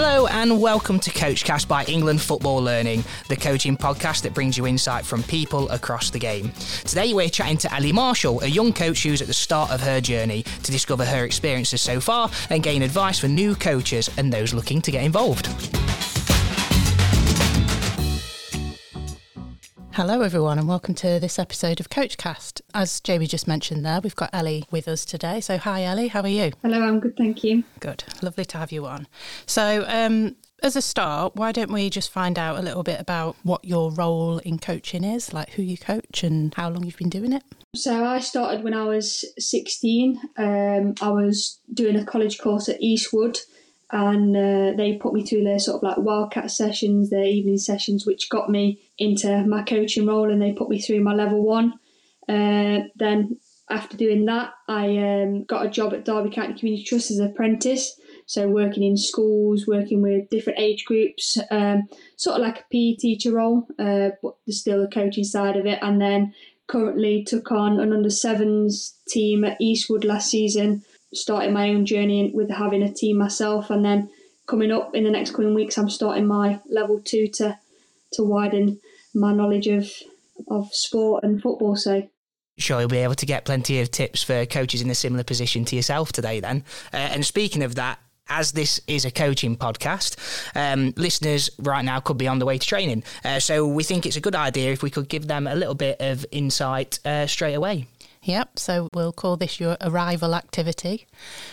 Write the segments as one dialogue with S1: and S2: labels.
S1: Hello and welcome to Coachcast by England Football Learning, the coaching podcast that brings you insight from people across the game. Today we're chatting to Ellie Marshall, a young coach who's at the start of her journey to discover her experiences so far and gain advice for new coaches and those looking to get involved.
S2: Hello, everyone, and welcome to this episode of Coachcast. As Jamie just mentioned there, we've got Ellie with us today. So, hi, Ellie, how are you?
S3: Hello, I'm good, thank you.
S2: Good, lovely to have you on. So, um, as a start, why don't we just find out a little bit about what your role in coaching is, like who you coach and how long you've been doing it?
S3: So, I started when I was 16. Um, I was doing a college course at Eastwood and uh, they put me through their sort of like wildcat sessions, their evening sessions, which got me into my coaching role, and they put me through my level one. Uh, then after doing that, I um, got a job at Derby County Community Trust as an apprentice. So working in schools, working with different age groups, um, sort of like a PE teacher role, uh, but there's still a coaching side of it. And then currently took on an under sevens team at Eastwood last season, starting my own journey with having a team myself, and then coming up in the next coming weeks, I'm starting my level two to to widen my knowledge of of sport and football. So.
S1: Sure, you'll be able to get plenty of tips for coaches in a similar position to yourself today, then. Uh, and speaking of that, as this is a coaching podcast, um, listeners right now could be on the way to training. Uh, so we think it's a good idea if we could give them a little bit of insight uh, straight away.
S2: Yep, so we'll call this your arrival activity.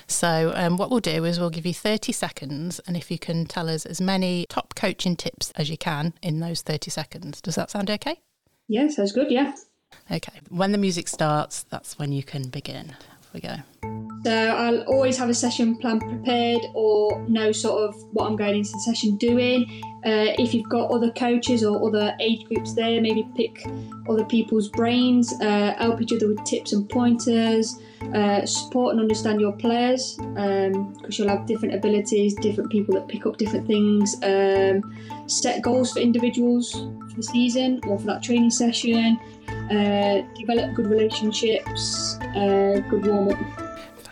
S2: So, um, what we'll do is we'll give you 30 seconds, and if you can tell us as many top coaching tips as you can in those 30 seconds. Does that sound okay?
S3: Yeah, sounds good, yeah.
S2: Okay, when the music starts, that's when you can begin. We go.
S3: So I'll always have a session plan prepared or know sort of what I'm going into the session doing. Uh, if you've got other coaches or other age groups there, maybe pick other people's brains, uh, help each other with tips and pointers, uh, support and understand your players because um, you'll have different abilities, different people that pick up different things. Um, set goals for individuals for the season or for that training session. Uh, develop good relationships, uh, good warm up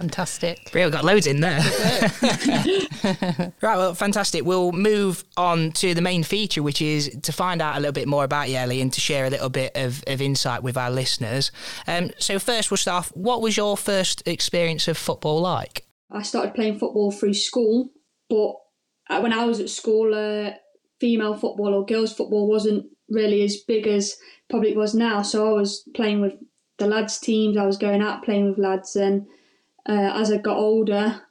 S2: Fantastic.
S1: Real got loads in there. right, well, fantastic. We'll move on to the main feature, which is to find out a little bit more about you, Ellie, and to share a little bit of, of insight with our listeners. Um, so, first, we'll start off. What was your first experience of football like?
S3: I started playing football through school, but uh, when I was at school, uh, female football or girls' football wasn't really as big as it was now. So, I was playing with the lads' teams, I was going out playing with lads, and uh, as I got older,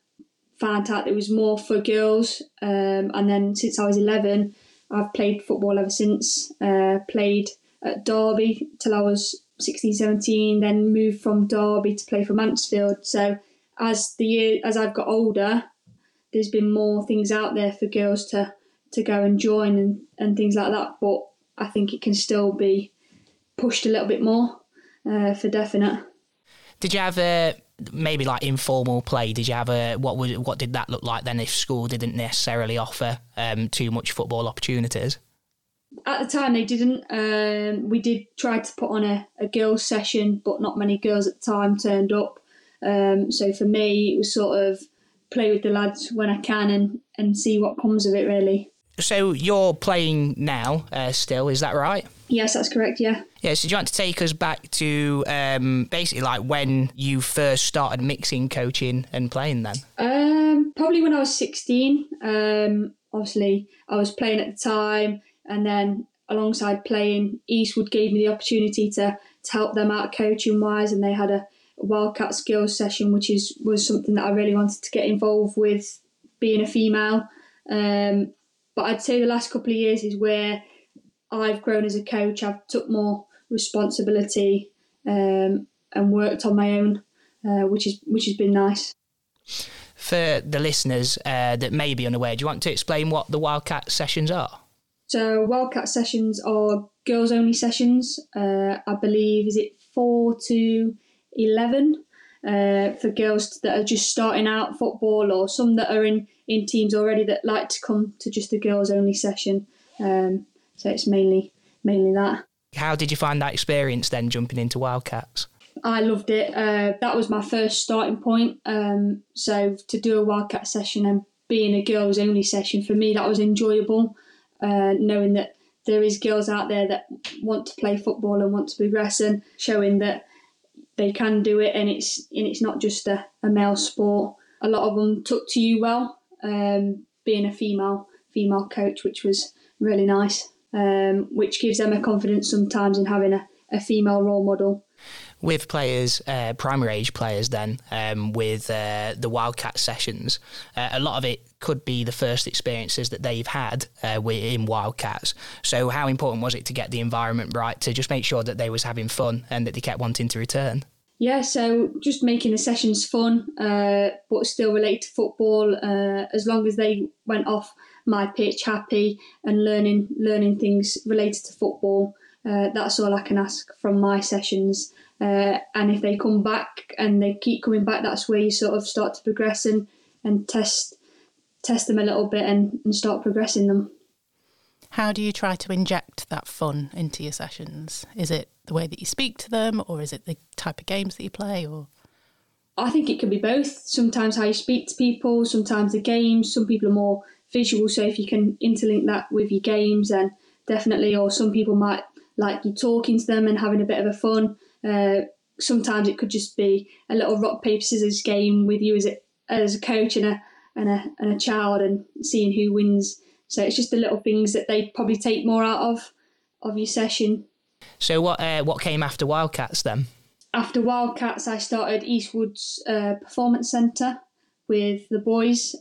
S3: found out it was more for girls. Um, and then since I was 11, I've played football ever since. Uh, played at Derby till I was 16, 17, then moved from Derby to play for Mansfield. So as the year, as I've got older, there's been more things out there for girls to to go and join and, and things like that. But I think it can still be pushed a little bit more uh, for definite.
S1: Did you have a maybe like informal play? Did you have a what was what did that look like then? If school didn't necessarily offer um, too much football opportunities.
S3: At the time, they didn't. Um, we did try to put on a, a girls' session, but not many girls at the time turned up. Um, so for me, it was sort of play with the lads when I can and, and see what comes of it, really.
S1: So you're playing now uh, still, is that right?
S3: Yes, that's correct. Yeah.
S1: Yeah. So do you want to take us back to um, basically like when you first started mixing coaching and playing then?
S3: Um, probably when I was 16. Um, obviously, I was playing at the time, and then alongside playing, Eastwood gave me the opportunity to to help them out coaching wise, and they had a, a Wildcat skills session, which is was something that I really wanted to get involved with, being a female. Um, but I'd say the last couple of years is where I've grown as a coach. I've took more responsibility um, and worked on my own, uh, which is which has been nice.
S1: For the listeners uh, that may be unaware, do you want to explain what the Wildcat sessions are?
S3: So Wildcat sessions are girls only sessions. Uh, I believe is it four to eleven uh, for girls that are just starting out football, or some that are in in teams already that like to come to just a girls only session. Um, so it's mainly mainly that.
S1: How did you find that experience then, jumping into Wildcats?
S3: I loved it. Uh, that was my first starting point. Um, so to do a Wildcat session and being a girls only session for me that was enjoyable, uh, knowing that there is girls out there that want to play football and want to progress and showing that they can do it and it's and it's not just a, a male sport. A lot of them took to you well, um, being a female female coach, which was really nice, um, which gives them a confidence sometimes in having a, a female role model
S1: with players, uh, primary age players, then um, with uh, the Wildcat sessions, uh, a lot of it could be the first experiences that they've had uh, in Wildcats. So, how important was it to get the environment right to just make sure that they was having fun and that they kept wanting to return?
S3: Yeah, so just making the sessions fun, uh, but still relate to football. Uh, as long as they went off my pitch happy and learning learning things related to football, that's all I can ask from my sessions. Uh, and if they come back and they keep coming back, that's where you sort of start to progress and, and test test them a little bit and, and start progressing them.
S2: How do you try to inject that fun into your sessions? Is it the way that you speak to them, or is it the type of games that you play, or?
S3: I think it can be both. Sometimes how you speak to people, sometimes the games. Some people are more visual, so if you can interlink that with your games, then definitely. Or some people might like you talking to them and having a bit of a fun. Uh, sometimes it could just be a little rock paper scissors game with you as a as a coach and a and a and a child and seeing who wins. So it's just the little things that they probably take more out of of your session.
S1: So what uh, what came after Wildcats then?
S3: After Wildcats, I started Eastwood's uh, Performance Centre with the boys.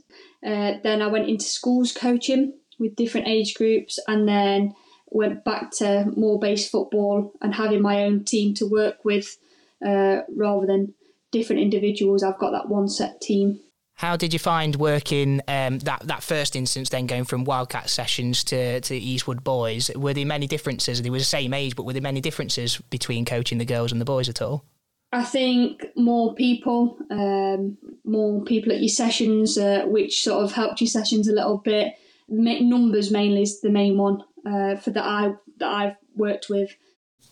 S3: Uh, then I went into schools coaching with different age groups, and then went back to more base football and having my own team to work with uh, rather than different individuals. I've got that one set team.
S1: How did you find working um, that that first instance, then going from Wildcat sessions to, to Eastwood boys? Were there many differences? They were the same age, but were there many differences between coaching the girls and the boys at all?
S3: I think more people, um, more people at your sessions, uh, which sort of helped your sessions a little bit. Numbers mainly is the main one uh, for that I that I've worked with.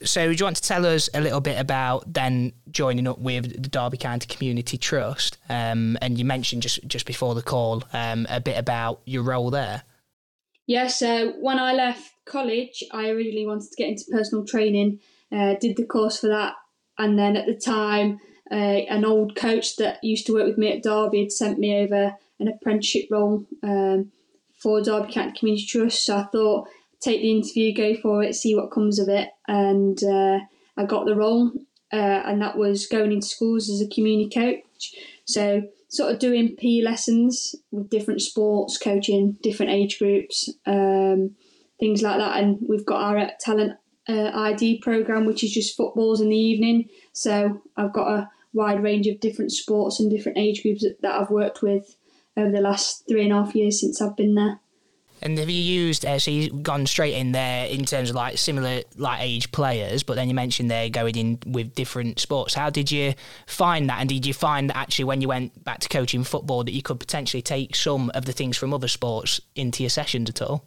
S1: So, do you want to tell us a little bit about then joining up with the Derby County Community Trust? Um, and you mentioned just just before the call um, a bit about your role there.
S3: Yeah, so when I left college, I originally wanted to get into personal training. Uh, did the course for that, and then at the time, uh, an old coach that used to work with me at Derby had sent me over an apprenticeship role um, for Derby County Community Trust. So I thought take the interview, go for it, see what comes of it. And uh, I got the role, uh, and that was going into schools as a community coach. So, sort of doing PE lessons with different sports, coaching different age groups, um, things like that. And we've got our talent uh, ID program, which is just footballs in the evening. So, I've got a wide range of different sports and different age groups that I've worked with over the last three and a half years since I've been there.
S1: And have you used uh, so you've gone straight in there in terms of like similar like age players, but then you mentioned they're going in with different sports. How did you find that? And did you find that actually when you went back to coaching football that you could potentially take some of the things from other sports into your sessions at all?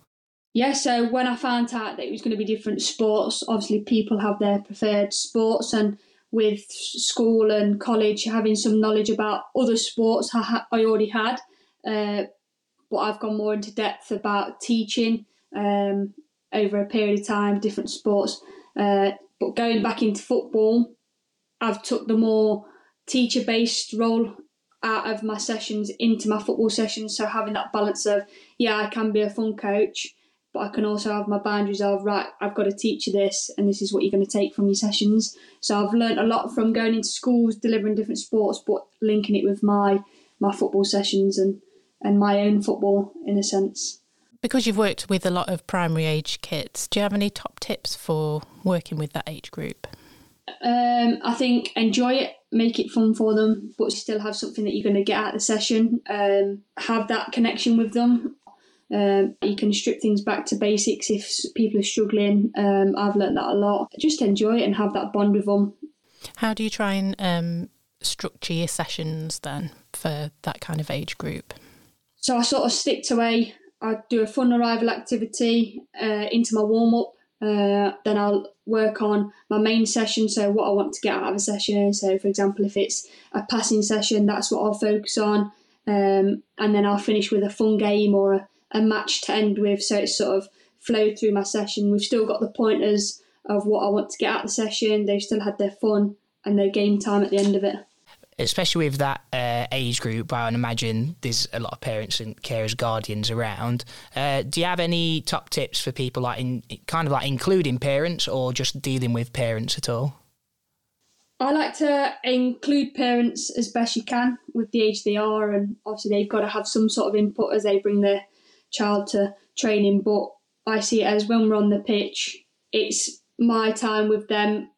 S3: Yeah, so when I found out that it was going to be different sports, obviously people have their preferred sports, and with school and college having some knowledge about other sports I, ha- I already had. Uh, but I've gone more into depth about teaching um, over a period of time, different sports. Uh, but going back into football, I've took the more teacher based role out of my sessions into my football sessions. So having that balance of, yeah, I can be a fun coach, but I can also have my boundaries of, right, I've got to teach you this, and this is what you're going to take from your sessions. So I've learned a lot from going into schools, delivering different sports, but linking it with my my football sessions and and my own football in a sense.
S2: Because you've worked with a lot of primary age kids, do you have any top tips for working with that age group?
S3: Um, I think enjoy it, make it fun for them, but still have something that you're going to get out of the session. Um, have that connection with them. Um, you can strip things back to basics if people are struggling. Um, I've learned that a lot. Just enjoy it and have that bond with them.
S2: How do you try and um, structure your sessions then for that kind of age group?
S3: So I sort of stick to a, I do a fun arrival activity uh, into my warm up. Uh, then I'll work on my main session. So what I want to get out of a session. So for example, if it's a passing session, that's what I'll focus on. um, and then I'll finish with a fun game or a, a match to end with. So it's sort of flowed through my session. We've still got the pointers of what I want to get out of the session. They've still had their fun and their game time at the end of it.
S1: Especially with that uh, age group, I would imagine there's a lot of parents and carers, guardians around. Uh, do you have any top tips for people, like in kind of like including parents or just dealing with parents at all?
S3: I like to include parents as best you can with the age they are, and obviously they've got to have some sort of input as they bring their child to training. But I see it as when we're on the pitch, it's my time with them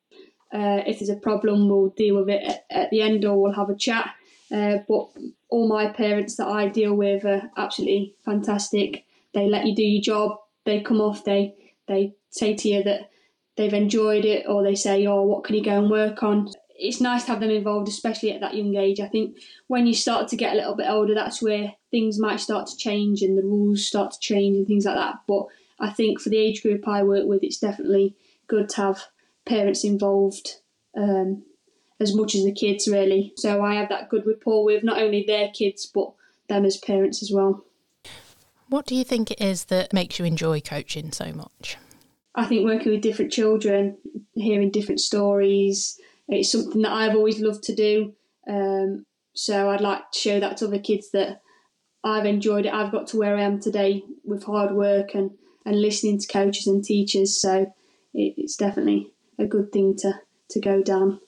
S3: uh, if there's a problem, we'll deal with it at, at the end or we'll have a chat. Uh, but all my parents that I deal with are absolutely fantastic. They let you do your job. They come off. They they say to you that they've enjoyed it, or they say, "Oh, what can you go and work on?" It's nice to have them involved, especially at that young age. I think when you start to get a little bit older, that's where things might start to change and the rules start to change and things like that. But I think for the age group I work with, it's definitely good to have parents involved um, as much as the kids, really. So I have that good rapport with not only their kids, but them as parents as well.
S2: What do you think it is that makes you enjoy coaching so much?
S3: I think working with different children, hearing different stories, it's something that I've always loved to do. Um, so I'd like to show that to other kids that I've enjoyed it. I've got to where I am today with hard work and, and listening to coaches and teachers. So it, it's definitely a good thing to, to go down.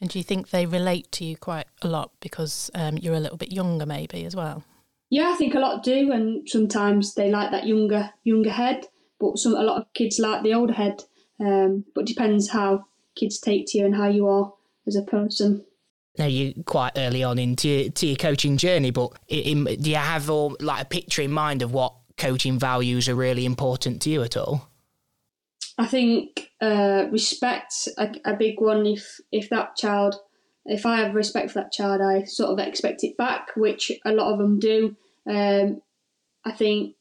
S2: And do you think they relate to you quite a lot because um, you're a little bit younger, maybe as well?
S3: Yeah, I think a lot do, and sometimes they like that younger younger head, but some a lot of kids like the older head. Um, but depends how kids take to you and how you are as a person.
S1: Now you're quite early on into to your coaching journey, but in, do you have all, like a picture in mind of what coaching values are really important to you at all?
S3: I think uh, respect a, a big one. If if that child, if I have respect for that child, I sort of expect it back, which a lot of them do. Um, I think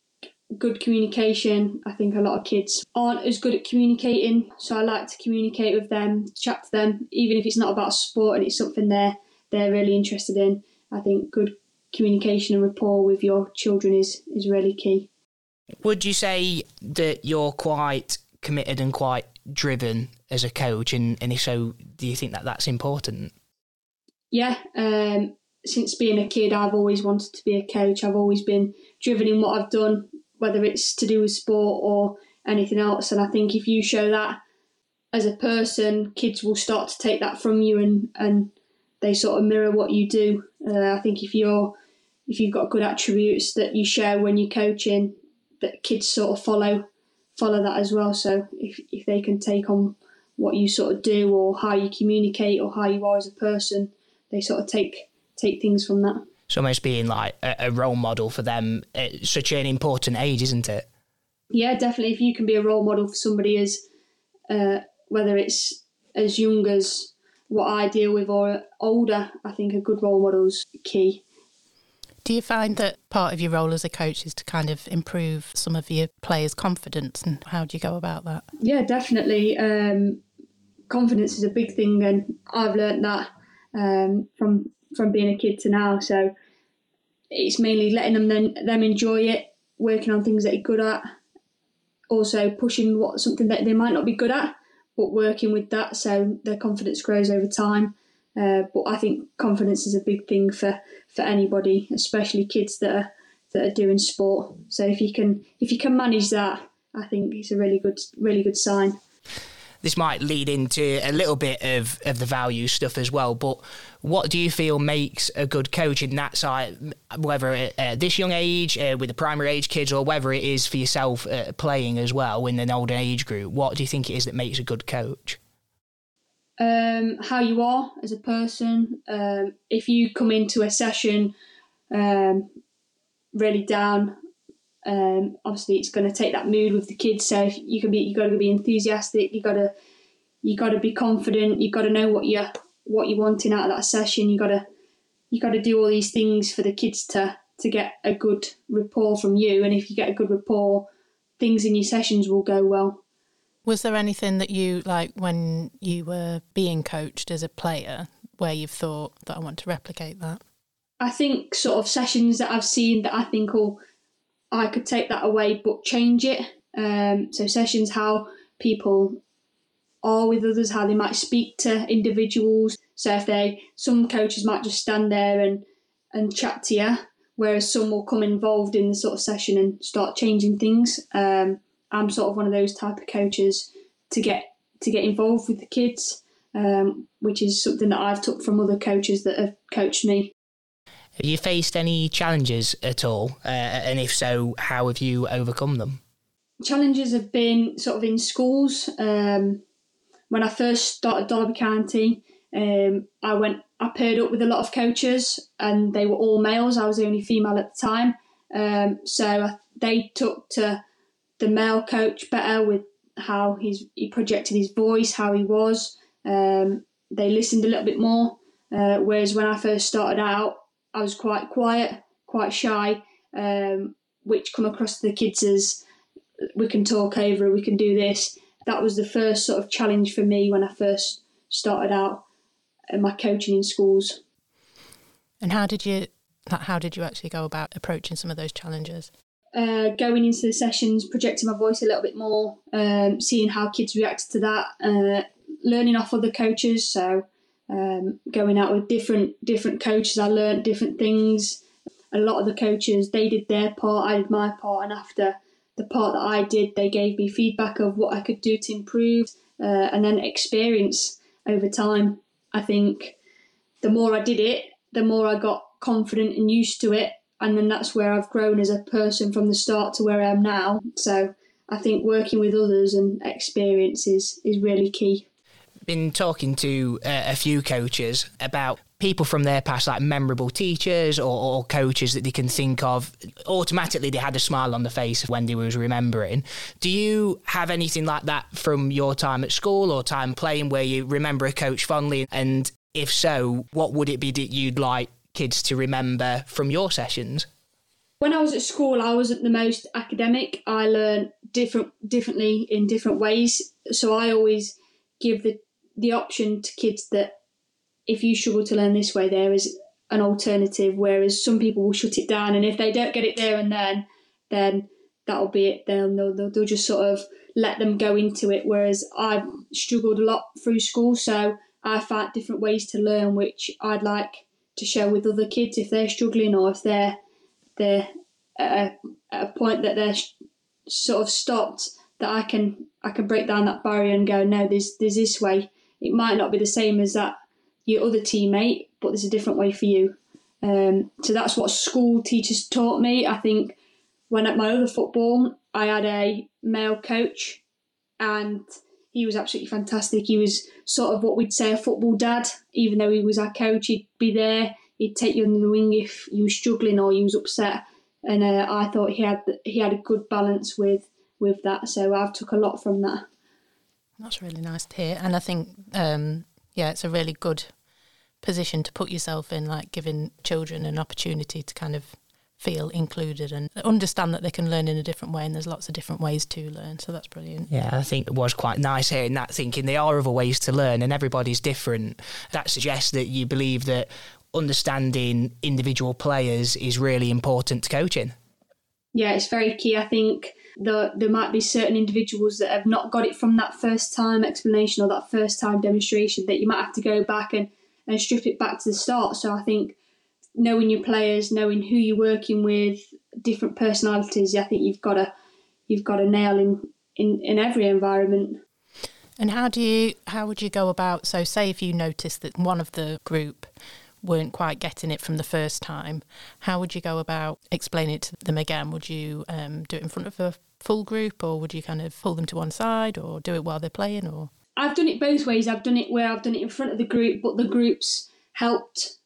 S3: good communication. I think a lot of kids aren't as good at communicating, so I like to communicate with them, chat to them, even if it's not about sport and it's something they're they're really interested in. I think good communication and rapport with your children is is really key.
S1: Would you say that you're quite committed and quite driven as a coach? And, and if so, do you think that that's important?
S3: Yeah, um, since being a kid, I've always wanted to be a coach. I've always been driven in what I've done, whether it's to do with sport or anything else. And I think if you show that as a person, kids will start to take that from you and, and they sort of mirror what you do. Uh, I think if you're if you've got good attributes that you share when you're coaching, that kids sort of follow follow that as well. So if if they can take on what you sort of do or how you communicate or how you are as a person, they sort of take take things from that.
S1: It's almost being like a, a role model for them at such an important age, isn't it?
S3: Yeah, definitely. If you can be a role model for somebody as uh, whether it's as young as what I deal with or older, I think a good role model's key.
S2: Do you find that part of your role as a coach is to kind of improve some of your players' confidence, and how do you go about that?
S3: Yeah, definitely. Um, confidence is a big thing, and I've learned that um, from from being a kid to now. So it's mainly letting them then, them enjoy it, working on things that they're good at, also pushing what something that they might not be good at, but working with that so their confidence grows over time. Uh, but I think confidence is a big thing for, for anybody, especially kids that are that are doing sport. So if you can if you can manage that, I think it's a really good really good sign.
S1: This might lead into a little bit of, of the value stuff as well. But what do you feel makes a good coach in that side, whether at this young age uh, with the primary age kids, or whether it is for yourself uh, playing as well in an older age group? What do you think it is that makes a good coach?
S3: Um, how you are as a person. Um, if you come into a session um, really down, um, obviously it's going to take that mood with the kids. So you can be, you got to be enthusiastic. You got to, you got to be confident. You got to know what you're, what you're wanting out of that session. You got to, you got to do all these things for the kids to to get a good rapport from you. And if you get a good rapport, things in your sessions will go well.
S2: Was there anything that you like when you were being coached as a player where you've thought that I want to replicate that?
S3: I think sort of sessions that I've seen that I think, oh, I could take that away but change it. Um, so sessions how people are with others, how they might speak to individuals. So if they, some coaches might just stand there and and chat to you, whereas some will come involved in the sort of session and start changing things. Um, I'm sort of one of those type of coaches to get to get involved with the kids, um, which is something that I've took from other coaches that have coached me.
S1: Have you faced any challenges at all? Uh, and if so, how have you overcome them?
S3: Challenges have been sort of in schools. Um, when I first started Derby County, um, I went, I paired up with a lot of coaches, and they were all males. I was the only female at the time, um, so they took to the male coach better with how he's, he projected his voice, how he was. Um, they listened a little bit more. Uh, whereas when I first started out, I was quite quiet, quite shy, um, which come across to the kids as we can talk over, we can do this. That was the first sort of challenge for me when I first started out in my coaching in schools.
S2: And how did you how did you actually go about approaching some of those challenges?
S3: Uh, going into the sessions, projecting my voice a little bit more, um, seeing how kids reacted to that, uh, learning off other coaches. So um, going out with different different coaches, I learned different things. A lot of the coaches they did their part, I did my part, and after the part that I did, they gave me feedback of what I could do to improve, uh, and then experience over time. I think the more I did it, the more I got confident and used to it, and then that's where I've grown as a person from the start to where I am now. So I think working with others and experience is, is really key.
S1: Been talking to uh, a few coaches about people from their past, like memorable teachers or, or, coaches that they can think of. Automatically, they had a smile on the face when they was remembering. Do you have anything like that from your time at school or time playing where you remember a coach fondly? And if so, what would it be that you'd like kids to remember from your sessions?
S3: When I was at school, I wasn't the most academic. I learned different differently in different ways. So I always give the the option to kids that if you struggle to learn this way, there is an alternative. Whereas some people will shut it down, and if they don't get it there and then, then that'll be it. They'll they'll, they'll just sort of let them go into it. Whereas I've struggled a lot through school, so I found different ways to learn, which I'd like to share with other kids if they're struggling or if they're they're at a, at a point that they're sort of stopped. That I can I can break down that barrier and go, no, there's there's this way. It might not be the same as that your other teammate, but there's a different way for you. Um, so that's what school teachers taught me. I think when at my other football, I had a male coach, and he was absolutely fantastic. He was sort of what we'd say a football dad, even though he was our coach. He'd be there. He'd take you under the wing if you were struggling or you was upset. And uh, I thought he had he had a good balance with with that. So I've took a lot from that.
S2: That's really nice to hear, and I think um, yeah, it's a really good position to put yourself in, like giving children an opportunity to kind of feel included and understand that they can learn in a different way and there's lots of different ways to learn so that's brilliant.
S1: Yeah i think it was quite nice hearing that thinking there are other ways to learn and everybody's different. That suggests that you believe that understanding individual players is really important to coaching.
S3: Yeah it's very key. I think the, there might be certain individuals that have not got it from that first time explanation or that first time demonstration that you might have to go back and, and strip it back to the start. So I think knowing your players, knowing who you're working with, different personalities, I think you've got to you've got a nail in, in, in every environment.
S2: And how do you how would you go about so say if you noticed that one of the group weren't quite getting it from the first time, how would you go about explaining it to them again? Would you um, do it in front of a full group, or would you kind of pull them to one side, or do it while they're playing, or?
S3: I've done it both ways. I've done it where I've done it in front of the group, but the groups helped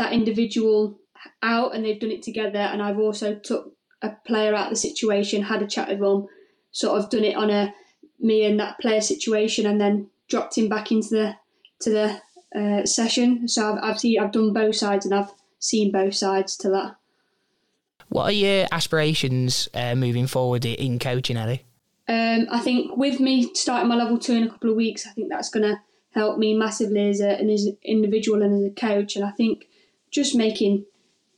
S3: that individual out, and they've done it together. And I've also took a player out of the situation, had a chat with them, sort of done it on a me and that player situation, and then dropped him back into the to the uh, session. So I've, I've seen, I've done both sides and I've seen both sides to that.
S1: What are your aspirations uh, moving forward in coaching, Ellie?
S3: Um, I think with me starting my level two in a couple of weeks, I think that's going to help me massively as, a, as an individual and as a coach. And I think just making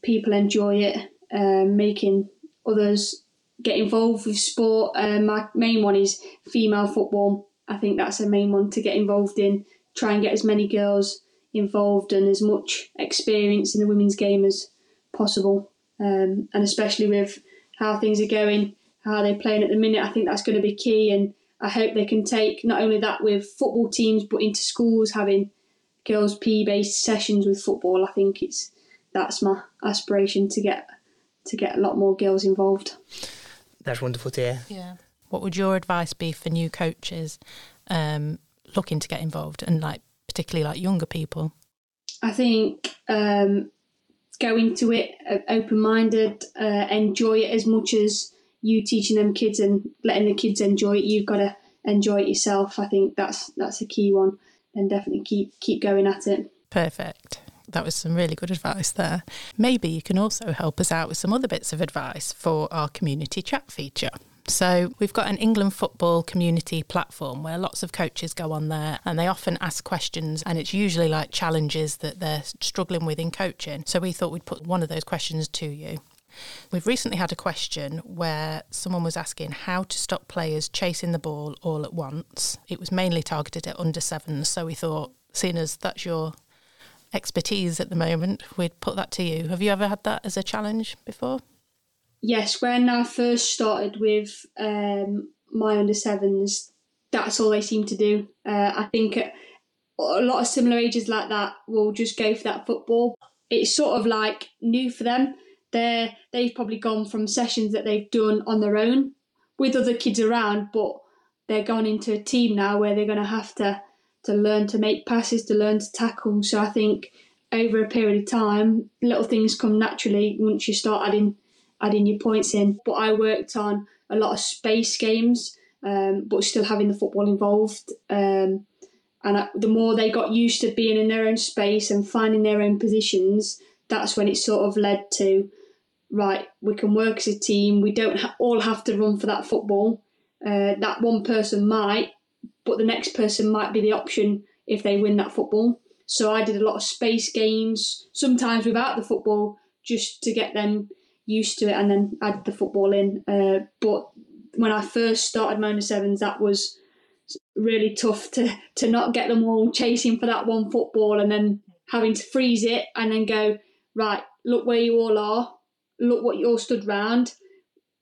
S3: people enjoy it, um, making others get involved with sport. Um, my main one is female football. I think that's a main one to get involved in. Try and get as many girls involved and as much experience in the women's game as possible. Um, and especially with how things are going, how they're playing at the minute, I think that's going to be key. And I hope they can take not only that with football teams, but into schools having girls P based sessions with football. I think it's that's my aspiration to get to get a lot more girls involved.
S1: That's wonderful to hear.
S2: Yeah. What would your advice be for new coaches um, looking to get involved and like particularly like younger people?
S3: I think um, go into it uh, open minded, uh, enjoy it as much as you teaching them kids and letting the kids enjoy it. You've got to enjoy it yourself. I think that's that's a key one. And definitely keep keep going at it.
S2: Perfect. That was some really good advice there. Maybe you can also help us out with some other bits of advice for our community chat feature. So, we've got an England football community platform where lots of coaches go on there and they often ask questions, and it's usually like challenges that they're struggling with in coaching. So, we thought we'd put one of those questions to you. We've recently had a question where someone was asking how to stop players chasing the ball all at once. It was mainly targeted at under sevens, so we thought, seeing as that's your expertise at the moment, we'd put that to you. Have you ever had that as a challenge before?
S3: Yes, when I first started with um, my under sevens, that's all they seem to do. Uh, I think a lot of similar ages like that will just go for that football. It's sort of like new for them. They're they've probably gone from sessions that they've done on their own with other kids around, but they're gone into a team now where they're going to have to to learn to make passes, to learn to tackle. So I think over a period of time, little things come naturally once you start adding adding your points in. But I worked on a lot of space games, um, but still having the football involved. Um, and I, the more they got used to being in their own space and finding their own positions, that's when it sort of led to right, we can work as a team. We don't ha- all have to run for that football. Uh, that one person might, but the next person might be the option if they win that football. So I did a lot of space games, sometimes without the football, just to get them used to it and then add the football in. Uh, but when I first started Mona Sevens, that was really tough to to not get them all chasing for that one football and then having to freeze it and then go right. Look where you all are. Look what you all stood round.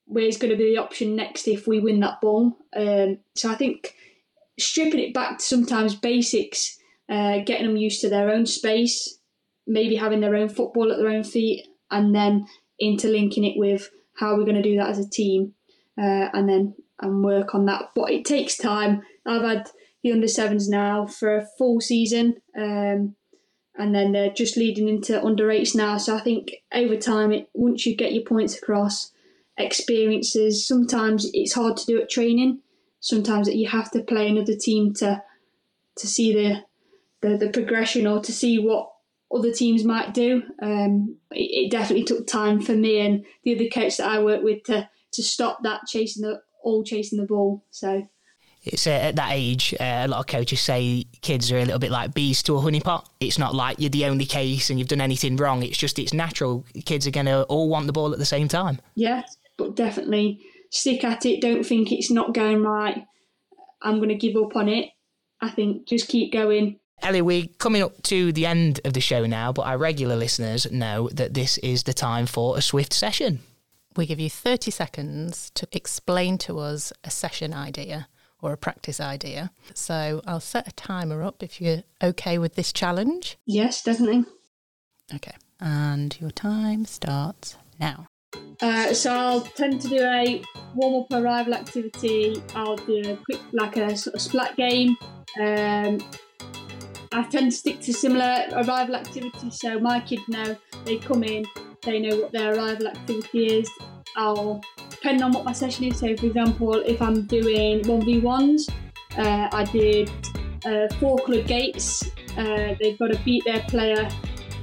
S3: Where's going to be the option next if we win that ball? Um, so I think stripping it back to sometimes basics, uh, getting them used to their own space, maybe having their own football at their own feet, and then interlinking it with how we're going to do that as a team, uh, and then and work on that. But it takes time. I've had the under sevens now for a full season, um, and then they're just leading into under eights now. So I think over time, it once you get your points across, experiences. Sometimes it's hard to do at training. Sometimes that you have to play another team to to see the the, the progression or to see what other teams might do. Um, it, it, definitely took time for me and the other coach that I work with to to stop that chasing the all chasing the ball. So
S1: it's uh, at that age, uh, a lot of coaches say kids are a little bit like bees to a honeypot. It's not like you're the only case and you've done anything wrong. It's just it's natural. Kids are going to all want the ball at the same time.
S3: Yeah, but definitely stick at it. Don't think it's not going right. I'm going to give up on it. I think just keep going.
S1: Ellie, we're coming up to the end of the show now, but our regular listeners know that this is the time for a Swift session.
S2: We give you 30 seconds to explain to us a session idea or a practice idea. So I'll set a timer up if you're okay with this challenge.
S3: Yes, definitely.
S2: Okay, and your time starts now.
S3: Uh, so I'll tend to do a warm up arrival activity. I'll do a quick, like a sort of splat game. Um, I tend to stick to similar arrival activities, so my kids know they come in, they know what their arrival activity is. I'll, depending on what my session is, so for example, if I'm doing 1v1s, uh, I did uh, four coloured gates. Uh, they've got to beat their player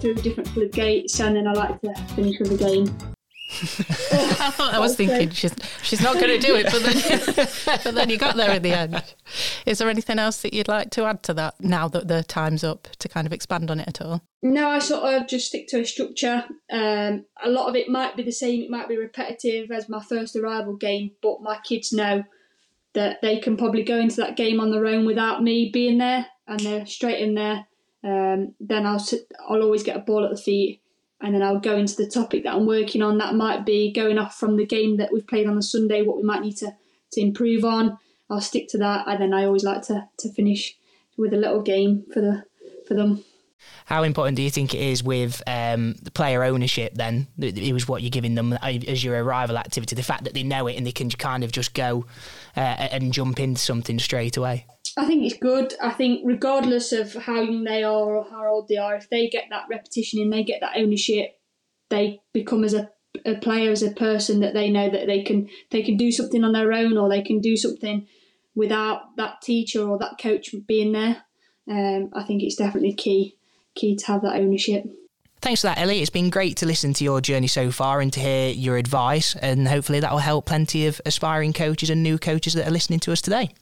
S3: through different coloured gates, and then I like to finish with a game.
S2: I was thinking she's she's not going to do it, but then but then you got there in the end. Is there anything else that you'd like to add to that now that the time's up to kind of expand on it at all?
S3: No, I sort of just stick to a structure. Um, a lot of it might be the same, it might be repetitive as my first arrival game, but my kids know that they can probably go into that game on their own without me being there, and they're straight in there. Um, then I'll I'll always get a ball at the feet, and then I'll go into the topic that I'm working on. That might be going off from the game that we've played on the Sunday, what we might need to to improve on. I'll stick to that, and then I always like to to finish with a little game for the for them.
S1: How important do you think it is with um, the player ownership? Then it was what you're giving them as your arrival activity. The fact that they know it and they can kind of just go uh, and jump into something straight away.
S3: I think it's good. I think regardless of how young they are or how old they are, if they get that repetition and they get that ownership, they become as a, a player, as a person that they know that they can they can do something on their own or they can do something without that teacher or that coach being there. Um, I think it's definitely key key to have that ownership.
S1: Thanks for that, Ellie. It's been great to listen to your journey so far and to hear your advice, and hopefully that will help plenty of aspiring coaches and new coaches that are listening to us today.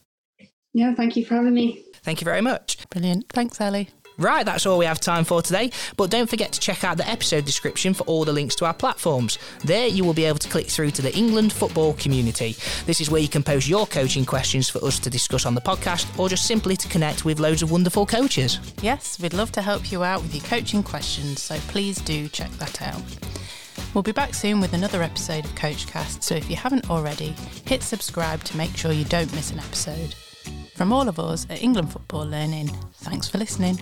S3: Yeah, thank you for having me.
S1: Thank you very much.
S2: Brilliant. Thanks, Ellie.
S1: Right, that's all we have time for today. But don't forget to check out the episode description for all the links to our platforms. There, you will be able to click through to the England football community. This is where you can post your coaching questions for us to discuss on the podcast or just simply to connect with loads of wonderful coaches.
S2: Yes, we'd love to help you out with your coaching questions, so please do check that out. We'll be back soon with another episode of Coachcast, so if you haven't already, hit subscribe to make sure you don't miss an episode. From all of us at England Football Learning, thanks for listening.